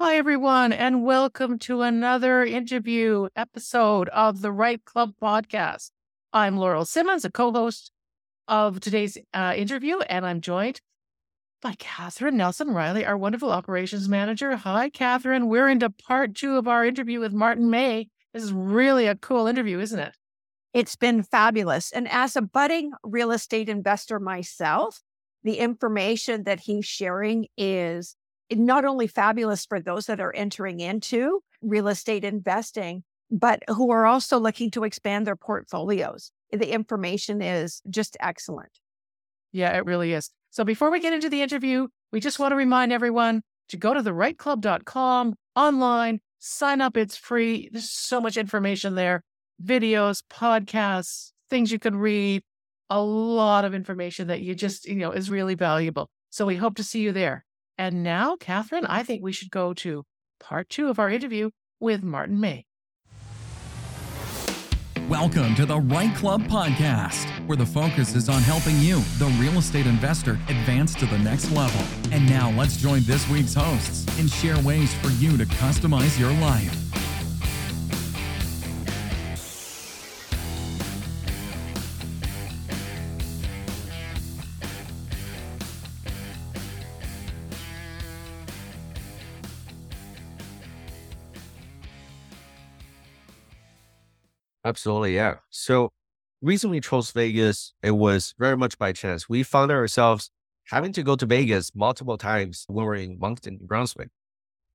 Hi, everyone, and welcome to another interview episode of the Right Club podcast. I'm Laurel Simmons, a co host of today's uh, interview, and I'm joined by Catherine Nelson Riley, our wonderful operations manager. Hi, Catherine. We're into part two of our interview with Martin Mei. This is really a cool interview, isn't it? It's been fabulous. And as a budding real estate investor myself, the information that he's sharing is not only fabulous for those that are entering into real estate investing, but who are also looking to expand their portfolios. The information is just excellent. Yeah, it really is. So before we get into the interview, we just want to remind everyone to go to therightclub.com online, sign up. It's free. There's so much information there videos, podcasts, things you can read, a lot of information that you just, you know, is really valuable. So we hope to see you there. And now, Catherine, I think we should go to part two of our interview with Martin Mei. Welcome to the Right Club Podcast, where the focus is on helping you, the real estate investor, advance to the next level. And now let's join this week's hosts and share ways for you to customize your life. Absolutely, yeah. So we chose Vegas, it was very much by chance. We found ourselves having to go to Vegas multiple times when we are in Moncton, New Brunswick.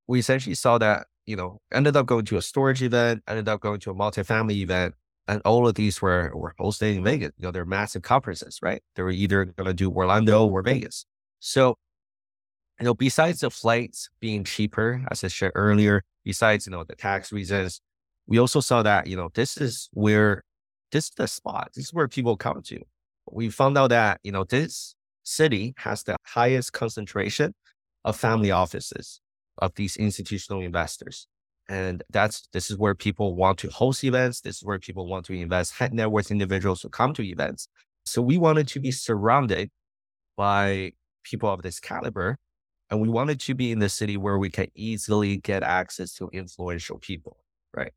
We essentially saw that, you know, ended up going to a storage event, ended up going to a multifamily event, and all of these were were hosted in Vegas. You know, they're massive conferences, right? They were either going to do Orlando or Vegas. So, you know, besides the flights being cheaper, as I shared earlier, besides you know the tax reasons, we also saw that, you know, this is where, this is the spot. This is where people come to. We found out that, you know, this city has the highest concentration of family offices of these institutional investors. And that's, this is where people want to host events. This is where people want to invest high net worth individuals who come to events. So we wanted to be surrounded by people of this caliber. And we wanted to be in the city where we can easily get access to influential people, right?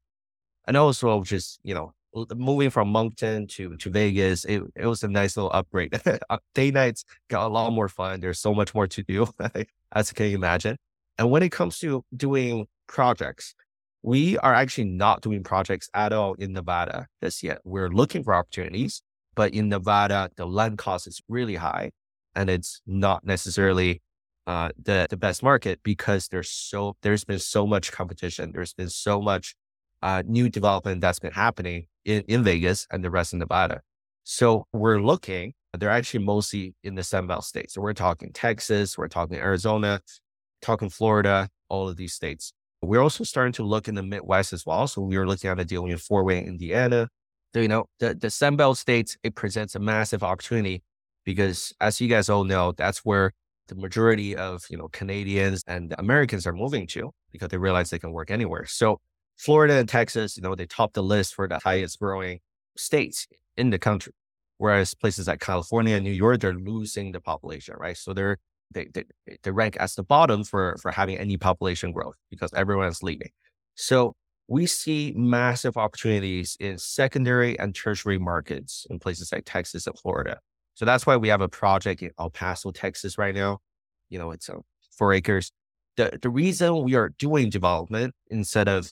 And also just you know moving from Moncton to to Vegas, it, it was a nice little upgrade. Uh, day nights got a lot more fun. There's so much more to do, as you can imagine. And when it comes to doing projects, we are actually not doing projects at all in Nevada just yet. We're looking for opportunities, but in Nevada, the land cost is really high, and it's not necessarily uh, the the best market because there's so there's been so much competition. There's been so much uh, new development that's been happening in, in Vegas and the rest of Nevada. So we're looking, they're actually mostly in the Sunbelt states. So we're talking Texas, we're talking Arizona, talking Florida, all of these states. We're also starting to look in the Midwest as well. So we are looking at a deal in Fort Wayne Indiana. So, you know, the, the Sun Belt states, it presents a massive opportunity because as you guys all know, that's where the majority of, you know, Canadians and Americans are moving to because they realize they can work anywhere. So Florida and Texas, you know, they top the list for the highest growing states in the country. Whereas places like California and New York, they're losing the population, right? So they're they, they, they rank as the bottom for for having any population growth because everyone's leaving. So we see massive opportunities in secondary and tertiary markets in places like Texas and Florida. So that's why we have a project in El Paso, Texas right now. You know, it's uh, four acres. The, the reason we are doing development instead of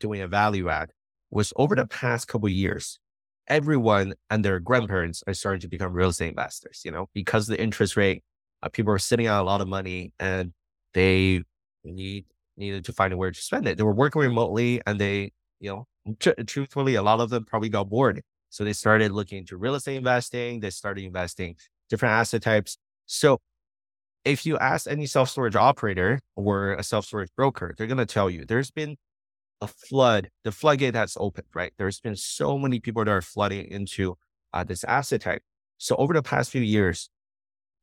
doing a value add was over the past couple years, everyone and their grandparents are starting to become real estate investors, you know, because the interest rate, uh, people are sitting on a lot of money and they need needed to find a way to spend it. They were working remotely and they, you know, tr- truthfully, a lot of them probably got bored. So they started looking into real estate investing. They started investing different asset types. So if you ask any self storage operator or a self storage broker, they're going to tell you there's been a flood, the floodgate has opened, right? There's been so many people that are flooding into uh, this asset type. So over the past few years,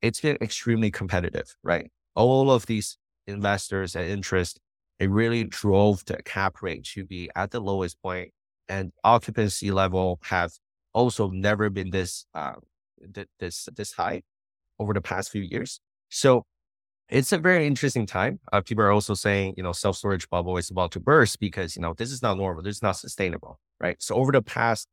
it's been extremely competitive, right? All of these investors and interest, it really drove the cap rate to be at the lowest point and occupancy level have also never been this, uh, th- this, this high over the past few years. So it's a very interesting time. Uh, people are also saying, you know, self storage bubble is about to burst because, you know, this is not normal. This is not sustainable, right? So over the past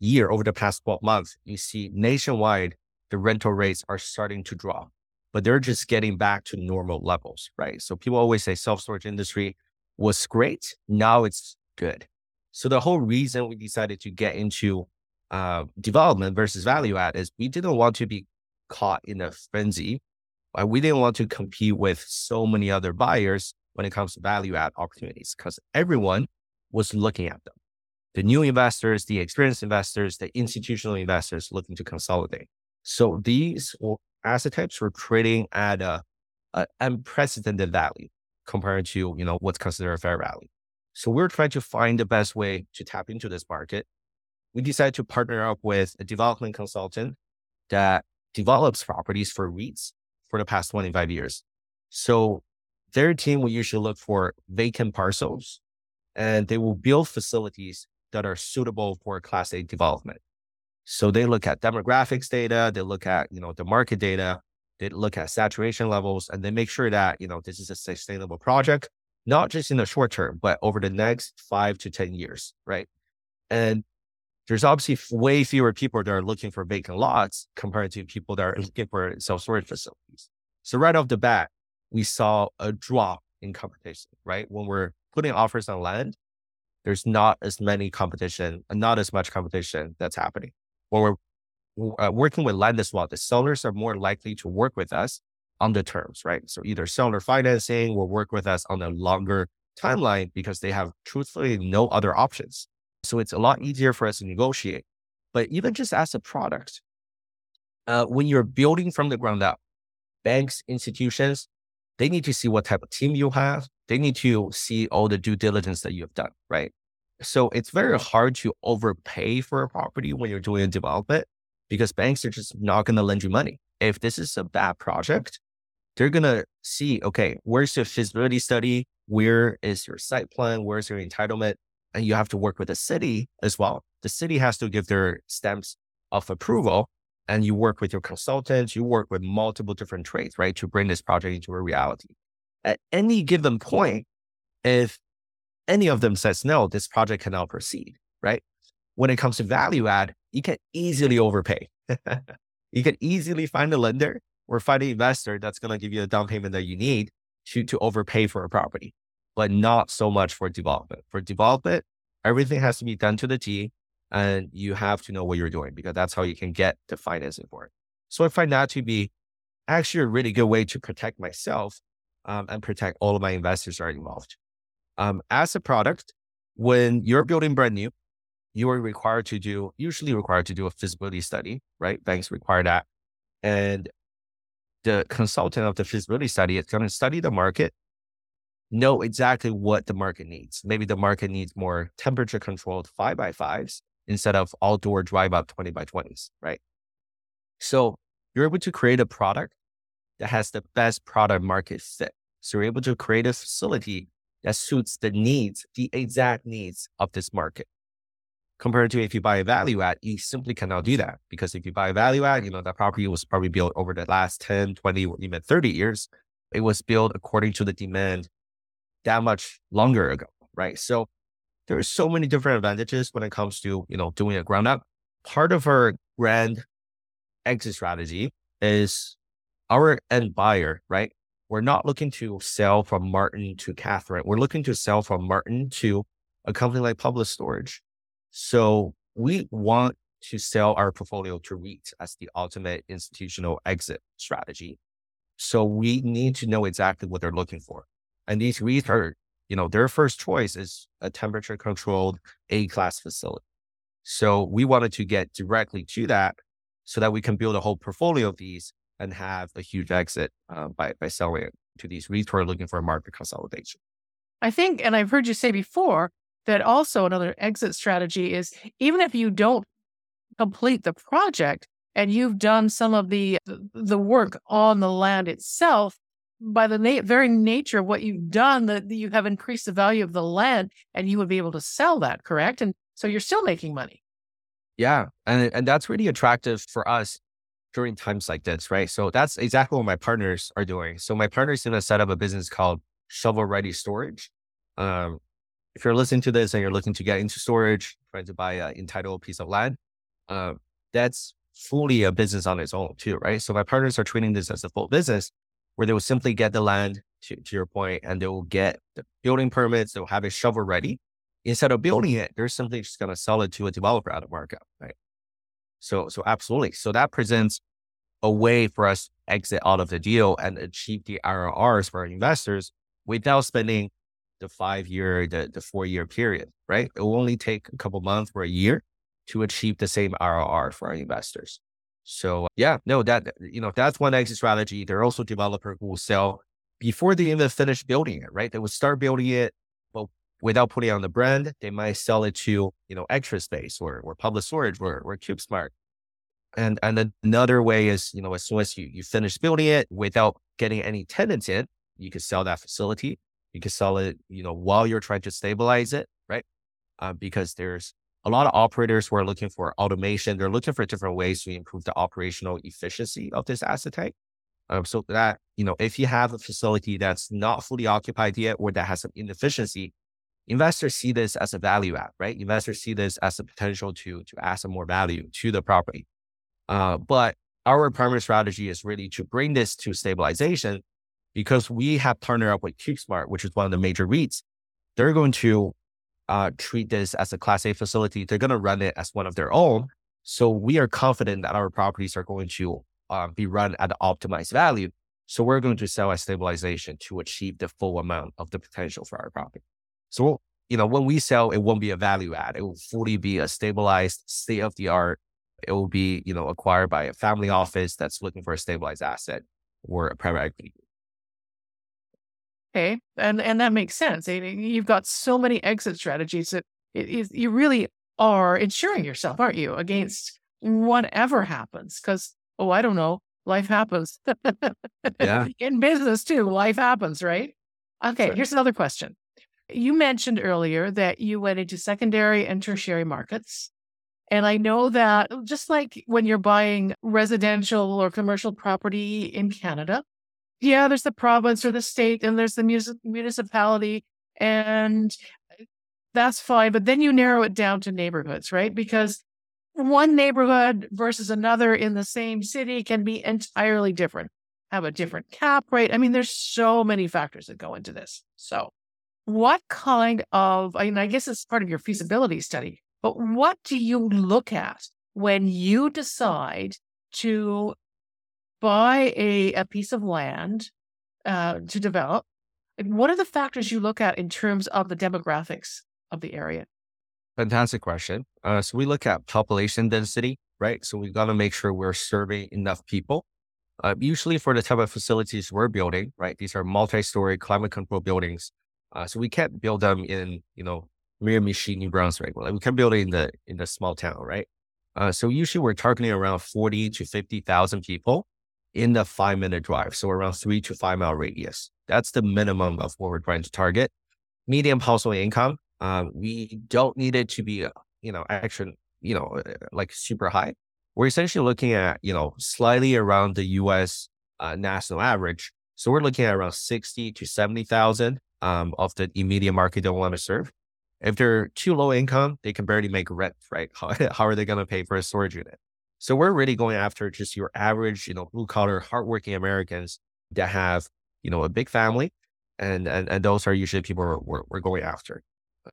year, over the past 12 months, you see nationwide, the rental rates are starting to drop, but they're just getting back to normal levels, right? So people always say self storage industry was great. Now it's good. So the whole reason we decided to get into uh, development versus value add is we didn't want to be caught in a frenzy. We didn't want to compete with so many other buyers when it comes to value add opportunities because everyone was looking at them. The new investors, the experienced investors, the institutional investors looking to consolidate. So these asset types were trading at a, a unprecedented value compared to you know what's considered a fair value. So we're trying to find the best way to tap into this market. We decided to partner up with a development consultant that develops properties for REITs for the past 25 years. So their team will usually look for vacant parcels and they will build facilities that are suitable for class A development. So they look at demographics data, they look at, you know, the market data, they look at saturation levels, and they make sure that, you know, this is a sustainable project, not just in the short term, but over the next five to 10 years, right? And there's obviously way fewer people that are looking for vacant lots compared to people that are looking for self storage facilities. So right off the bat, we saw a drop in competition, right? When we're putting offers on land, there's not as many competition, not as much competition that's happening. When we're uh, working with land as well, the sellers are more likely to work with us on the terms, right? So either seller financing will work with us on a longer timeline because they have truthfully no other options. So it's a lot easier for us to negotiate. But even just as a product, uh, when you're building from the ground up, banks, institutions, they need to see what type of team you have. They need to see all the due diligence that you have done, right? So it's very hard to overpay for a property when you're doing a development because banks are just not going to lend you money. If this is a bad project, they're going to see, okay, where's your feasibility study? Where is your site plan? Where's your entitlement? And you have to work with the city as well. The city has to give their stamps of approval and you work with your consultants, you work with multiple different trades, right? To bring this project into a reality. At any given point, if any of them says no, this project cannot proceed, right? When it comes to value add, you can easily overpay. you can easily find a lender or find an investor that's going to give you the down payment that you need to, to overpay for a property but not so much for development. For development, everything has to be done to the T and you have to know what you're doing because that's how you can get the financing for it. So I find that to be actually a really good way to protect myself um, and protect all of my investors that are involved. Um, as a product, when you're building brand new, you are required to do, usually required to do a feasibility study, right? Banks require that. And the consultant of the feasibility study is going to study the market know exactly what the market needs. Maybe the market needs more temperature controlled five by fives instead of outdoor drive up 20 by 20s, right? So you're able to create a product that has the best product market fit. So you're able to create a facility that suits the needs, the exact needs of this market. Compared to if you buy a value add, you simply cannot do that because if you buy a value add, you know, that property was probably built over the last 10, 20, or even 30 years. It was built according to the demand that much longer ago, right? So there are so many different advantages when it comes to, you know, doing a ground up. Part of our grand exit strategy is our end buyer, right? We're not looking to sell from Martin to Catherine. We're looking to sell from Martin to a company like Public Storage. So we want to sell our portfolio to REIT as the ultimate institutional exit strategy. So we need to know exactly what they're looking for. And these REITs are, you know, their first choice is a temperature controlled A class facility. So we wanted to get directly to that so that we can build a whole portfolio of these and have a huge exit uh, by, by selling it to these REITs who are looking for a market consolidation. I think, and I've heard you say before, that also another exit strategy is even if you don't complete the project and you've done some of the the work on the land itself by the na- very nature of what you've done, that you have increased the value of the land and you would be able to sell that, correct? And so you're still making money. Yeah. And, and that's really attractive for us during times like this, right? So that's exactly what my partners are doing. So my partners going to set up a business called Shovel Ready Storage. Um, if you're listening to this and you're looking to get into storage, trying to buy an entitled piece of land, uh, that's fully a business on its own too, right? So my partners are treating this as a full business where they will simply get the land to, to your point and they will get the building permits, they'll have it shovel ready. Instead of building it, they're simply just going to sell it to a developer at a markup, right? So, so absolutely. So that presents a way for us to exit out of the deal and achieve the IRRs for our investors without spending the five year, the, the four year period, right? It will only take a couple months or a year to achieve the same IRR for our investors. So yeah, no, that, you know, that's one exit strategy. There are also developers who will sell before they even finish building it, right? They will start building it, but without putting on the brand, they might sell it to, you know, extra space or, or public storage or, or CubeSmart. And, and another way is, you know, as soon as you, you finish building it without getting any tenants in, you can sell that facility. You can sell it, you know, while you're trying to stabilize it, right? Uh, because there's a lot of operators who are looking for automation. They're looking for different ways to improve the operational efficiency of this asset type. Um, so that, you know, if you have a facility that's not fully occupied yet or that has some inefficiency, investors see this as a value add, right? Investors see this as a potential to, to add some more value to the property. Uh, but our primary strategy is really to bring this to stabilization because we have partnered up with CubeSmart, which is one of the major REITs. They're going to uh, treat this as a Class A facility. They're going to run it as one of their own. So we are confident that our properties are going to uh, be run at optimized value. So we're going to sell at stabilization to achieve the full amount of the potential for our property. So, you know, when we sell, it won't be a value add. It will fully be a stabilized state of the art. It will be, you know, acquired by a family office that's looking for a stabilized asset or a private equity Okay, and and that makes sense. You've got so many exit strategies that it, it, you really are insuring yourself, aren't you, against whatever happens? Because oh, I don't know, life happens. yeah. In business too, life happens, right? Okay, sure. here's another question. You mentioned earlier that you went into secondary and tertiary markets. And I know that just like when you're buying residential or commercial property in Canada, yeah, there's the province or the state, and there's the municipality, and uh, that's fine. But then you narrow it down to neighborhoods, right? Because one neighborhood versus another in the same city can be entirely different, have a different cap rate. I mean, there's so many factors that go into this. So, what kind of, I mean, I guess it's part of your feasibility study, but what do you look at when you decide to buy a, a piece of land uh, to develop, what are the factors you look at in terms of the demographics of the area? Fantastic question. Uh, so we look at population density, right? So we've got to make sure we're serving enough people. Uh, usually for the type of facilities we're building, right? These are multi-story climate control buildings. Uh, so we can't build them in, you know, Miramichi, New Brunswick. Like we can build it in the in the small town, right? Uh, so usually we're targeting around forty to fifty thousand people in the five minute drive. So around three to five mile radius. That's the minimum of what we're trying to target. Medium household income. Uh, we don't need it to be, uh, you know, action, you know, uh, like super high. We're essentially looking at, you know, slightly around the US uh, national average. So we're looking at around 60 to 70,000 um, of the immediate market they want to serve. If they're too low income, they can barely make rent, right? How, how are they going to pay for a storage unit? So we're really going after just your average, you know, blue collar, hardworking Americans that have, you know, a big family. And, and, and those are usually people we're, we're, we're going after.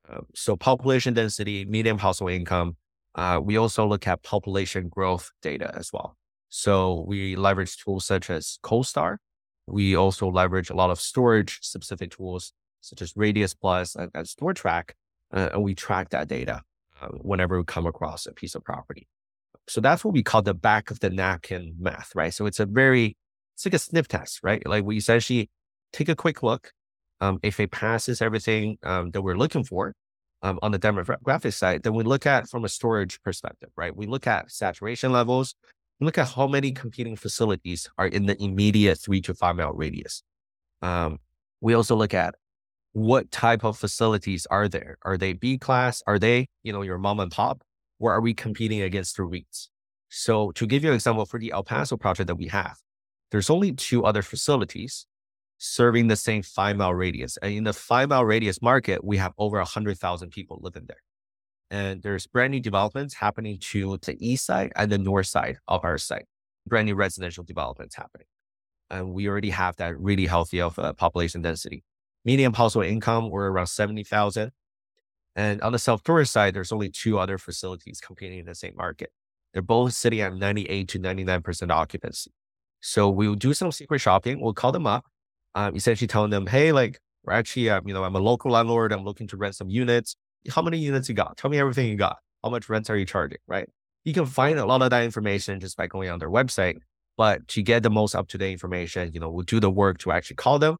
Uh, so population density, medium household income. Uh, we also look at population growth data as well. So we leverage tools such as CoStar. We also leverage a lot of storage specific tools such as Radius Plus and, and StorTrack. Uh, and we track that data uh, whenever we come across a piece of property. So that's what we call the back of the napkin math, right? So it's a very, it's like a sniff test, right? Like we essentially take a quick look. Um, if it passes everything um, that we're looking for um, on the demographic side, then we look at from a storage perspective, right? We look at saturation levels. We look at how many competing facilities are in the immediate three to five mile radius. Um, we also look at what type of facilities are there? Are they B class? Are they, you know, your mom and pop? Or are we competing against the REITs? So to give you an example for the El Paso project that we have, there's only two other facilities serving the same five mile radius. And in the five mile radius market, we have over 100,000 people living there. And there's brand new developments happening to the east side and the north side of our site, brand new residential developments happening. And we already have that really healthy of a population density. Median household income, we're around 70,000. And on the self storage side, there's only two other facilities competing in the same market. They're both sitting at 98 to 99% occupancy. So we'll do some secret shopping. We'll call them up, um, essentially telling them, hey, like, we're actually, um, you know, I'm a local landlord. I'm looking to rent some units. How many units you got? Tell me everything you got. How much rents are you charging? Right. You can find a lot of that information just by going on their website. But to get the most up to date information, you know, we'll do the work to actually call them.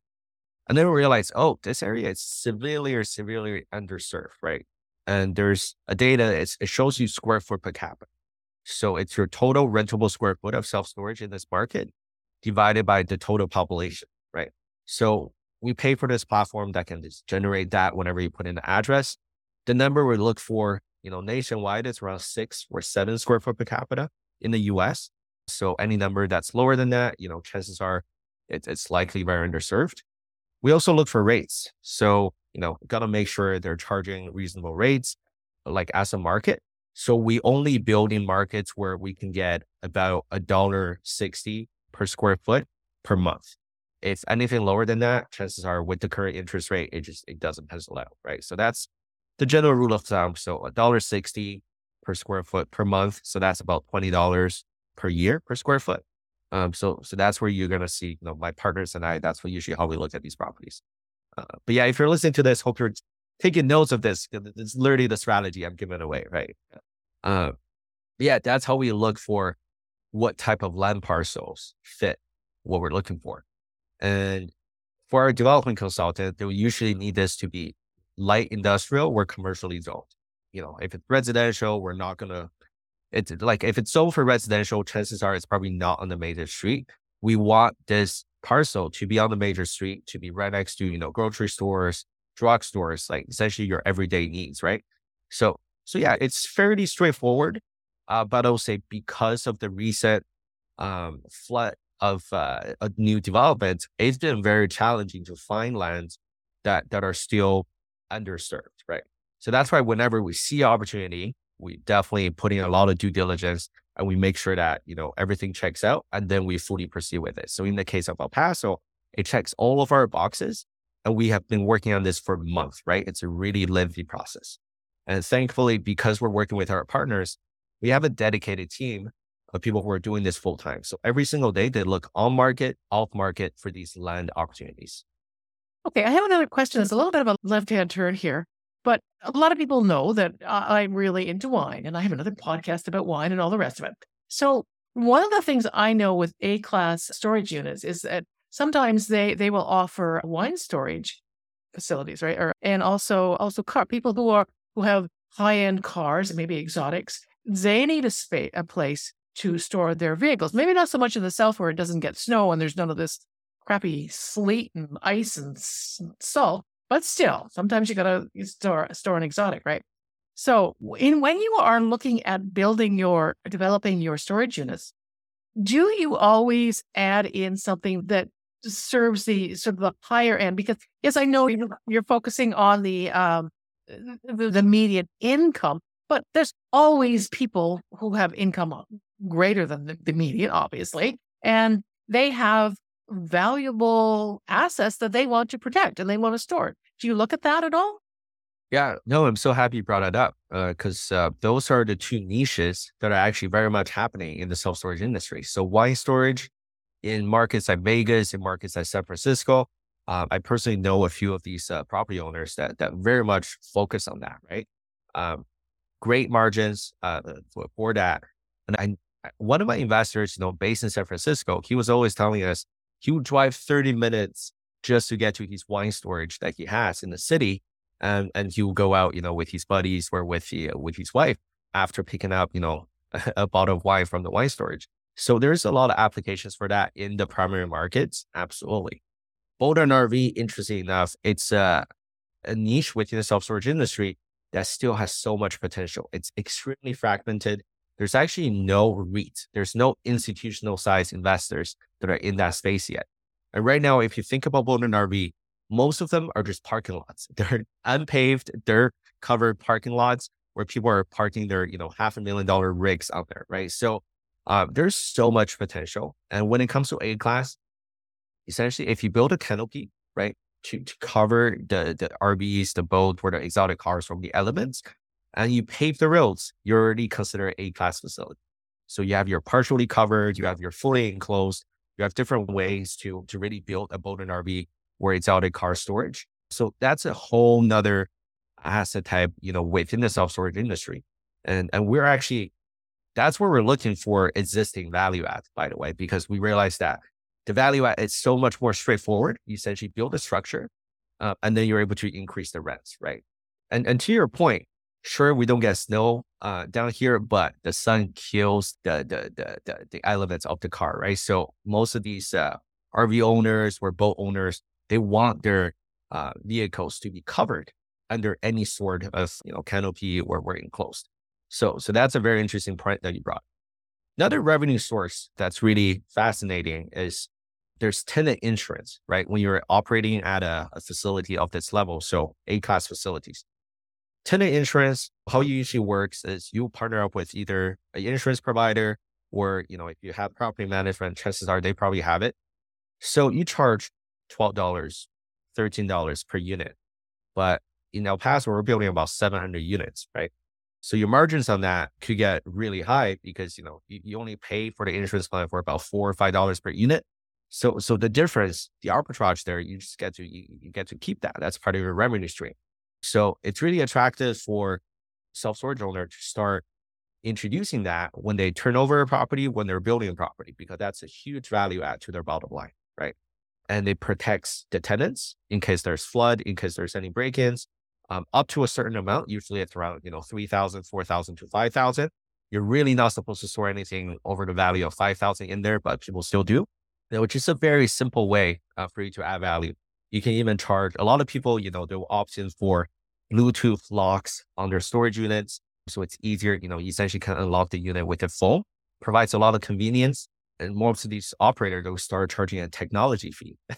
And then we realize, oh, this area is severely or severely underserved, right? And there's a data, it shows you square foot per capita. So it's your total rentable square foot of self storage in this market divided by the total population, right? So we pay for this platform that can just generate that whenever you put in the address. The number we look for, you know, nationwide is around six or seven square foot per capita in the US. So any number that's lower than that, you know, chances are it, it's likely very underserved. We also look for rates. So, you know, got to make sure they're charging reasonable rates, like as a market. So we only build in markets where we can get about a dollar sixty per square foot per month. If anything lower than that, chances are with the current interest rate, it just it doesn't pencil out, right? So that's the general rule of thumb. So a dollar sixty per square foot per month. So that's about twenty dollars per year per square foot. Um, so so that's where you're gonna see, you know, my partners and I. That's what usually how we look at these properties. Uh, but yeah, if you're listening to this, hope you're taking notes of this. It's literally the strategy I'm giving away, right? Uh, yeah, that's how we look for what type of land parcels fit what we're looking for. And for our development consultant, they usually need this to be light industrial or commercially zoned. You know, if it's residential, we're not gonna. It's like if it's sold for residential, chances are it's probably not on the major street. We want this parcel to be on the major street, to be right next to you know grocery stores, drugstores, like essentially your everyday needs, right? So, so yeah, it's fairly straightforward. Uh, but I'll say because of the recent um, flood of uh, new development, it's been very challenging to find lands that that are still underserved, right? So that's why whenever we see opportunity, we definitely put in a lot of due diligence and we make sure that you know everything checks out, and then we fully proceed with it. So in the case of El Paso, it checks all of our boxes, and we have been working on this for months, right? It's a really lengthy process. And thankfully, because we're working with our partners, we have a dedicated team of people who are doing this full time. So every single day, they look on market, off market for these land opportunities. Okay, I have another question. It's a little bit of a left hand turn here, but a lot of people know that uh, I'm really into wine and I have another podcast about wine and all the rest of it. So, one of the things I know with A class storage units is that sometimes they they will offer wine storage facilities, right? Or and also also car people who are who have high end cars, maybe exotics. They need a space, a place to store their vehicles. Maybe not so much in the south where it doesn't get snow and there's none of this crappy sleet and ice and salt, but still, sometimes you gotta store store an exotic, right? So, in when you are looking at building your developing your storage units, do you always add in something that serves the sort of the higher end because yes i know you're, focusing on the um the, the median income but there's always people who have income greater than the, the median obviously and they have valuable assets that they want to protect and they want to store do you look at that at all yeah no i'm so happy you brought it up because uh, uh, those are the two niches that are actually very much happening in the self-storage industry so wine storage in markets like Vegas, in markets like San Francisco. Um, I personally know a few of these uh, property owners that that very much focus on that, right? Um, great margins uh, for, for that. And I, one of my investors, you know, based in San Francisco, he was always telling us he would drive 30 minutes just to get to his wine storage that he has in the city. And, and he will go out, you know, with his buddies or with, the, uh, with his wife after picking up, you know, a bottle of wine from the wine storage. So there's a lot of applications for that in the primary markets. Absolutely. Boat and RV, interesting enough, it's a, a niche within the self storage industry that still has so much potential. It's extremely fragmented. There's actually no REIT. There's no institutional size investors that are in that space yet. And right now, if you think about building an RV, most of them are just parking lots. They're unpaved, dirt covered parking lots where people are parking their, you know, half a million dollar rigs out there, right? So uh, there's so much potential. And when it comes to A class, essentially, if you build a canopy, right, to, to cover the, the RVs, the boat, or the exotic cars from the elements, and you pave the roads, you're already considered A class facility. So you have your partially covered, you have your fully enclosed, you have different ways to to really build a boat and RV where it's out of car storage. So that's a whole nother asset type, you know, within the self storage industry. And and we're actually that's where we're looking for existing value add, by the way, because we realize that the value add is so much more straightforward. You essentially build a structure, uh, and then you're able to increase the rents, right? And and to your point, sure we don't get snow uh, down here, but the sun kills the the the the, the elements of the car, right? So most of these uh, RV owners or boat owners, they want their uh, vehicles to be covered under any sort of you know canopy or, or enclosed. So so that's a very interesting point that you brought. Another revenue source that's really fascinating is there's tenant insurance, right? When you're operating at a, a facility of this level, so A class facilities. Tenant insurance, how it usually works is you partner up with either an insurance provider or, you know, if you have property management, chances are they probably have it. So you charge $12, $13 per unit. But in El Paso, we're building about 700 units, right? So your margins on that could get really high because, you know, you, you only pay for the insurance plan for about four or $5 per unit. So, so the difference, the arbitrage there, you just get to, you, you get to keep that. That's part of your revenue stream. So it's really attractive for self-storage owner to start introducing that when they turn over a property, when they're building a property, because that's a huge value add to their bottom line, right? And it protects the tenants in case there's flood, in case there's any break-ins, um, up to a certain amount. Usually it's around, you know, 3,000, 4,000 to 5,000. You're really not supposed to store anything over the value of 5,000 in there, but people still do, which is a very simple way uh, for you to add value. You can even charge a lot of people, you know, they'll opt in for Bluetooth locks on their storage units. So it's easier, you know, you essentially can unlock the unit with a phone, provides a lot of convenience. And most of these operators, they'll start charging a technology fee.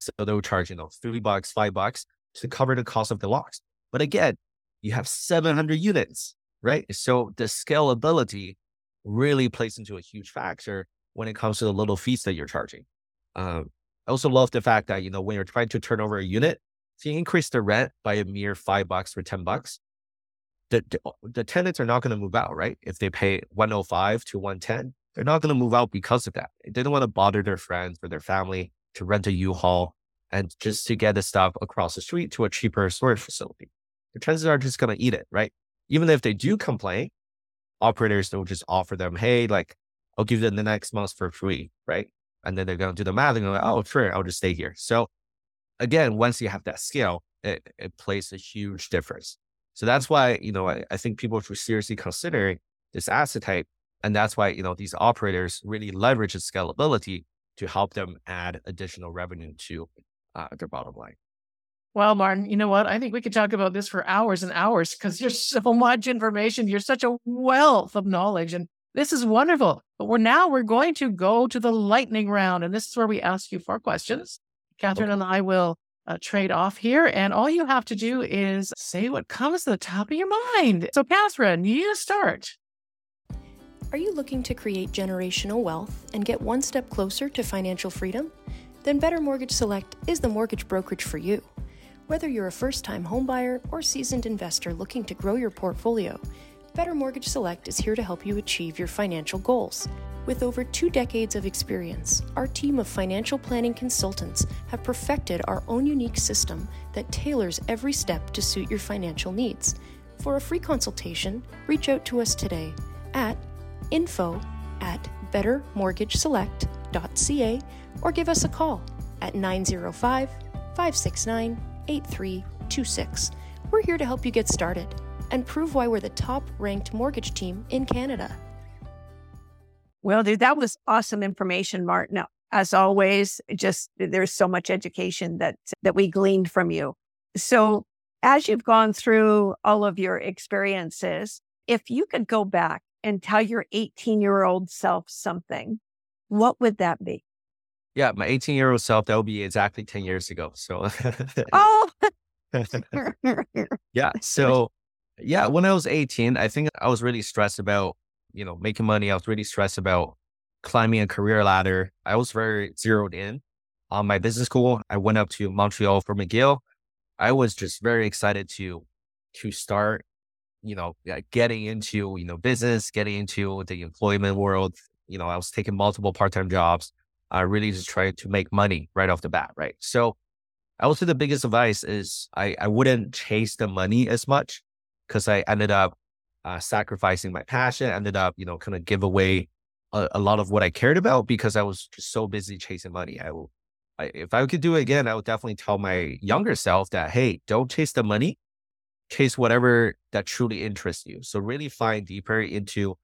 so they'll charge, you know, three bucks, five bucks to cover the cost of the locks. But again, you have 700 units, right? So the scalability really plays into a huge factor when it comes to the little fees that you're charging. Um, I also love the fact that, you know, when you're trying to turn over a unit, if you increase the rent by a mere five bucks or 10 bucks, the, the, the tenants are not going to move out, right? If they pay 105 to 110, they're not going to move out because of that. They don't want to bother their friends or their family to rent a U-Haul and just to get the stuff across the street to a cheaper storage facility. The chances are just going to eat it, right? Even if they do complain, operators will just offer them, hey, like, I'll give them the next month for free, right? And then they're going to do the math and go, oh, sure, I'll just stay here. So again, once you have that scale, it, it plays a huge difference. So that's why, you know, I, I think people should seriously consider this asset type. And that's why, you know, these operators really leverage the scalability to help them add additional revenue to uh, their bottom line. Well, Martin, you know what? I think we could talk about this for hours and hours because there's so much information. You're such a wealth of knowledge, and this is wonderful. But we're now we're going to go to the lightning round, and this is where we ask you four questions. Catherine okay. and I will uh, trade off here. And all you have to do is say what comes to the top of your mind. So, Catherine, you start. Are you looking to create generational wealth and get one step closer to financial freedom? Then Better Mortgage Select is the mortgage brokerage for you. Whether you're a first time homebuyer or seasoned investor looking to grow your portfolio, Better Mortgage Select is here to help you achieve your financial goals. With over two decades of experience, our team of financial planning consultants have perfected our own unique system that tailors every step to suit your financial needs. For a free consultation, reach out to us today at info at bettermortgageselect.ca or give us a call at 905 569 8326. We're here to help you get started and prove why we're the top ranked mortgage team in Canada. Well, dude, that was awesome information, Martin. As always, just there's so much education that that we gleaned from you. So, as you've gone through all of your experiences, if you could go back and tell your 18 year old self something, what would that be? Yeah, my 18 year old self, that would be exactly 10 years ago. So, oh, yeah. So, yeah, when I was 18, I think I was really stressed about, you know, making money. I was really stressed about climbing a career ladder. I was very zeroed in on my business school. I went up to Montreal for McGill. I was just very excited to to start, you know, getting into, you know, business, getting into the employment world. You know, I was taking multiple part-time jobs. I really just tried to make money right off the bat, right? So I would say the biggest advice is I, I wouldn't chase the money as much because I ended up uh, sacrificing my passion, ended up, you know, kind of give away a, a, lot of what I cared about because I was just so busy chasing money. I will, I, if I could do it again, I would definitely tell my younger self that, hey, don't chase the money, chase whatever that truly interests you. So really find deeper into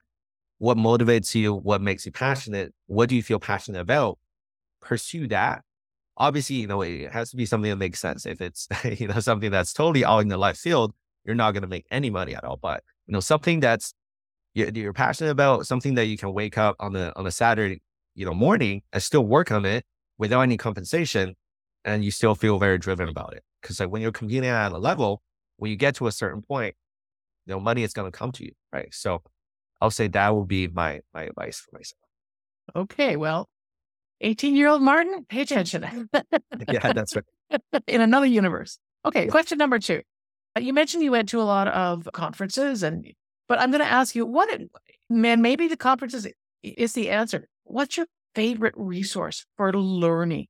what motivates you, what makes you passionate, what do you feel passionate about, pursue that. Obviously, you know, it has to be something that makes sense. If it's, you know, something that's totally out in the left field, you're not going to make any money at all. But, you know, something that's you're passionate about, something that you can wake up on the, on a Saturday, you know, morning and still work on it without any compensation. And you still feel very driven about it. Cause like when you're competing at a level, when you get to a certain point, you know, money is going to come to you. Right. So I'll say that will be my my advice for myself. Okay, well, 18 year old Martin, pay attention. yeah, that's right. In another universe. Okay, question number two. Uh, you mentioned you went to a lot of conferences, and but I'm going to ask you, what man? Maybe the conferences is the answer. What's your favorite resource for learning?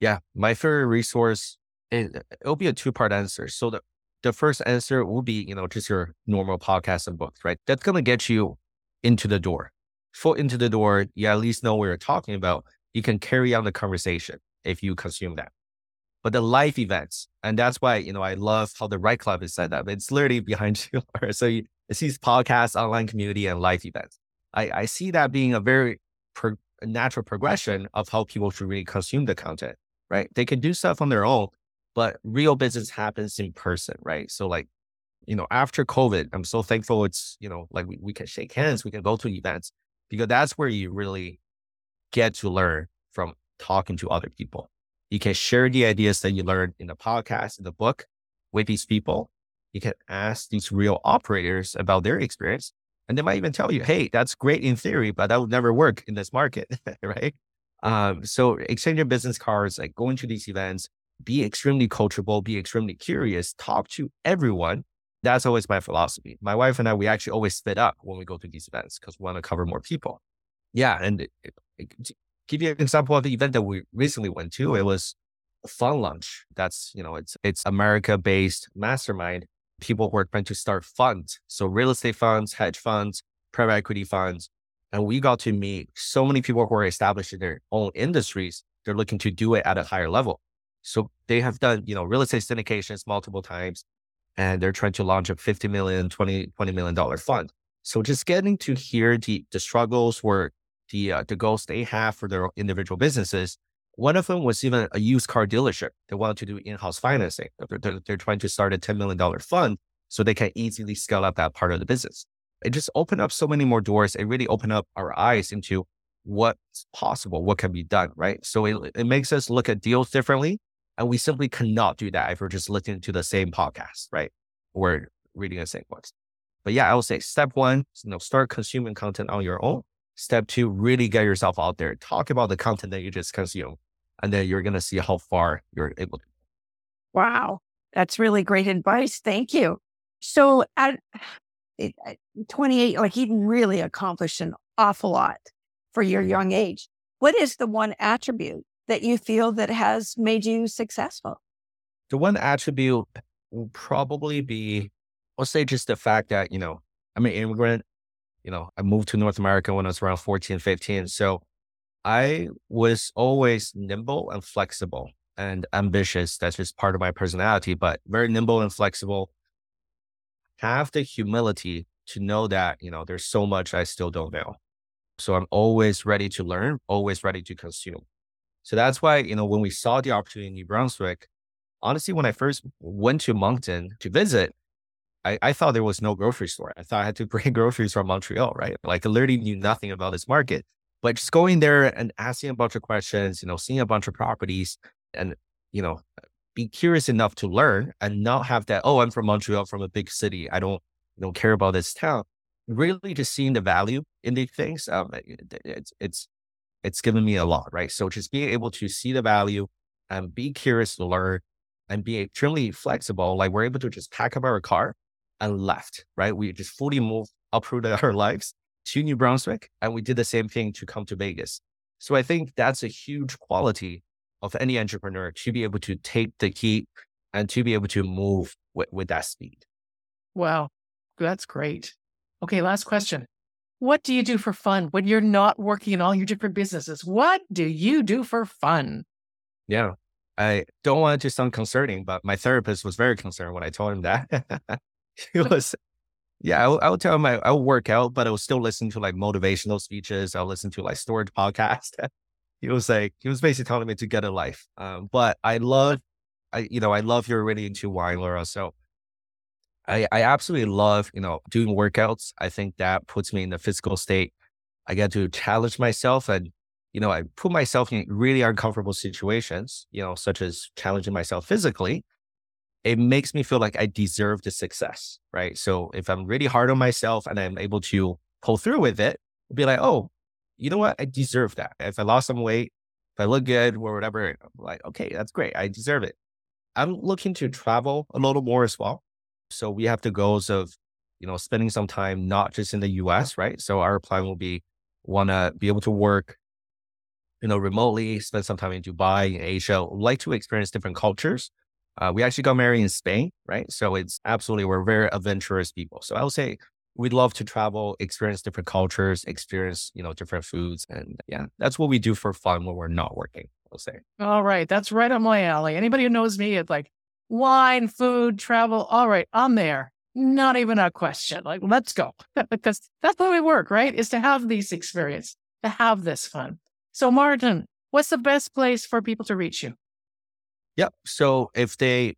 Yeah, my favorite resource. It, it'll be a two part answer. So the the first answer will be, you know, just your normal podcasts and books, right? That's going to get you into the door. Foot into the door, you at least know what you're talking about. You can carry on the conversation if you consume that. But the live events, and that's why, you know, I love how the Right Club is set up. It's literally behind you. so you, it sees podcasts, online community, and live events. I, I see that being a very pro, natural progression of how people should really consume the content, right? They can do stuff on their own, but real business happens in person, right? So like, you know, after COVID, I'm so thankful it's, you know, like we, we can shake hands, we can go to events because that's where you really get to learn from talking to other people. You can share the ideas that you learned in the podcast, in the book with these people. You can ask these real operators about their experience. And they might even tell you, hey, that's great in theory, but that would never work in this market, right? Um, so exchange your business cards, like going to these events, be extremely coachable, be extremely curious, talk to everyone. That's always my philosophy. My wife and I, we actually always split up when we go to these events because we want to cover more people. Yeah. And it, it, give you an example of the event that we recently went to, it was a Fund Launch. That's, you know, it's, it's America based mastermind. People who are trying to start funds. So real estate funds, hedge funds, private equity funds. And we got to meet so many people who are established in their own industries. They're looking to do it at a higher level. So they have done, you know, real estate syndications multiple times and they're trying to launch a 50 million, 20, 20 million dollar fund. So just getting to hear the, the struggles or the, uh, the goals they have for their individual businesses. One of them was even a used car dealership. They wanted to do in-house financing. They're, they're, they're trying to start a $10 million fund so they can easily scale up that part of the business. It just opened up so many more doors. It really opened up our eyes into what's possible, what can be done, right? So it, it makes us look at deals differently and we simply cannot do that if we're just listening to the same podcast, right? Or reading the same books. But yeah, I would say step one, you know, start consuming content on your own. Step two, really get yourself out there. Talk about the content that you just consume. And then you're going to see how far you're able to. Wow. That's really great advice. Thank you. So at 28, like you really accomplished an awful lot for your mm-hmm. young age. What is the one attribute that you feel that has made you successful? The one attribute will probably be, I'll say, just the fact that, you know, I'm an immigrant. You know, I moved to North America when I was around 14, 15. So I was always nimble and flexible and ambitious. That's just part of my personality, but very nimble and flexible. Have the humility to know that, you know, there's so much I still don't know. So I'm always ready to learn, always ready to consume. So that's why, you know, when we saw the opportunity in New Brunswick, honestly, when I first went to Moncton to visit, I, I thought there was no grocery store. I thought I had to bring groceries from Montreal, right? Like I literally knew nothing about this market. But just going there and asking a bunch of questions, you know, seeing a bunch of properties and, you know, be curious enough to learn and not have that, oh, I'm from Montreal, from a big city. I don't, don't care about this town. Really just seeing the value in these things. Um, it's, it's, it's given me a lot, right? So just being able to see the value and be curious to learn and be extremely flexible. Like we're able to just pack up our car and left, right? We just fully moved, uprooted our lives to New Brunswick, and we did the same thing to come to Vegas. So I think that's a huge quality of any entrepreneur to be able to take the heat and to be able to move with, with that speed. Wow, that's great. Okay, last question. What do you do for fun when you're not working in all your different businesses? What do you do for fun? Yeah, I don't want it to sound concerning, but my therapist was very concerned when I told him that. he was yeah, I, I would tell him I, I would work out, but I would still listen to like motivational speeches. I'll listen to like storage podcast. he was like, he was basically telling me to get a life. Um, but I love, I, you know, I love you're really into wine, Laura. So I, I absolutely love, you know, doing workouts. I think that puts me in the physical state. I get to challenge myself and, you know, I put myself in really uncomfortable situations, you know, such as challenging myself physically it makes me feel like I deserve the success, right? So if I'm really hard on myself and I'm able to pull through with it, I'll be like, oh, you know what? I deserve that. If I lost some weight, if I look good or whatever, I'm like, okay, that's great. I deserve it. I'm looking to travel a little more as well. So we have the goals of, you know, spending some time not just in the US, right? So our plan will be want to be able to work, you know, remotely, spend some time in Dubai, in Asia, like to experience different cultures uh, we actually got married in Spain, right? So it's absolutely, we're very adventurous people. So I would say we'd love to travel, experience different cultures, experience, you know, different foods. And yeah, that's what we do for fun when we're not working, I'll say. All right. That's right on my alley. Anybody who knows me, it's like wine, food, travel. All right. I'm there. Not even a question. Like, let's go. because that's how we work, right? Is to have these experience, to have this fun. So Martin, what's the best place for people to reach you? Yep. So if they,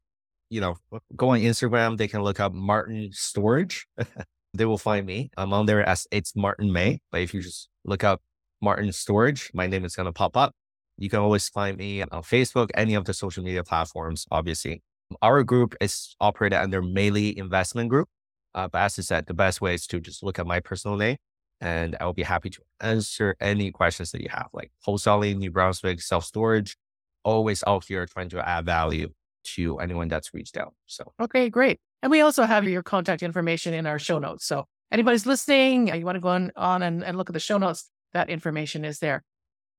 you know, go on Instagram, they can look up Martin Storage. they will find me. I'm on there as it's Martin Mei. But if you just look up Martin Storage, my name is going to pop up. You can always find me on Facebook, any of the social media platforms, obviously. Our group is operated under Meili Investment Group. Uh, but as I said, the best way is to just look at my personal name and I will be happy to answer any questions that you have, like wholesaling, New Brunswick, self storage, always out here trying to add value to anyone that's reached out. So, okay, great. And we also have your contact information in our show notes. So, anybody's listening, uh, you want to go on, on and, and look at the show notes, that information is there.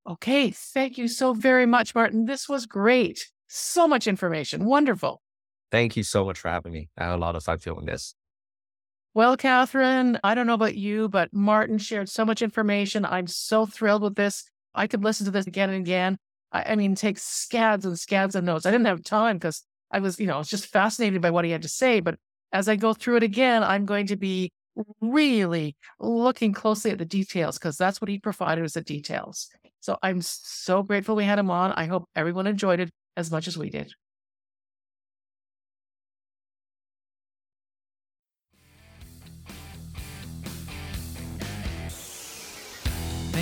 Okay, thank you so very much, Martin. This was great. So much information. Wonderful. Thank you so much for having me. I had a lot of fun filming this. Well, Catherine, I don't know about you, but Martin shared so much information. I'm so thrilled with this. I could listen to this again and again. I, I mean, take scads and scads of notes. I didn't have time because I was, you know, just fascinated by what he had to say. But as I go through it again, I'm going to be really looking closely at the details because that's what he provided was the details. So I'm so grateful we had him on. I hope everyone enjoyed it as much as we did.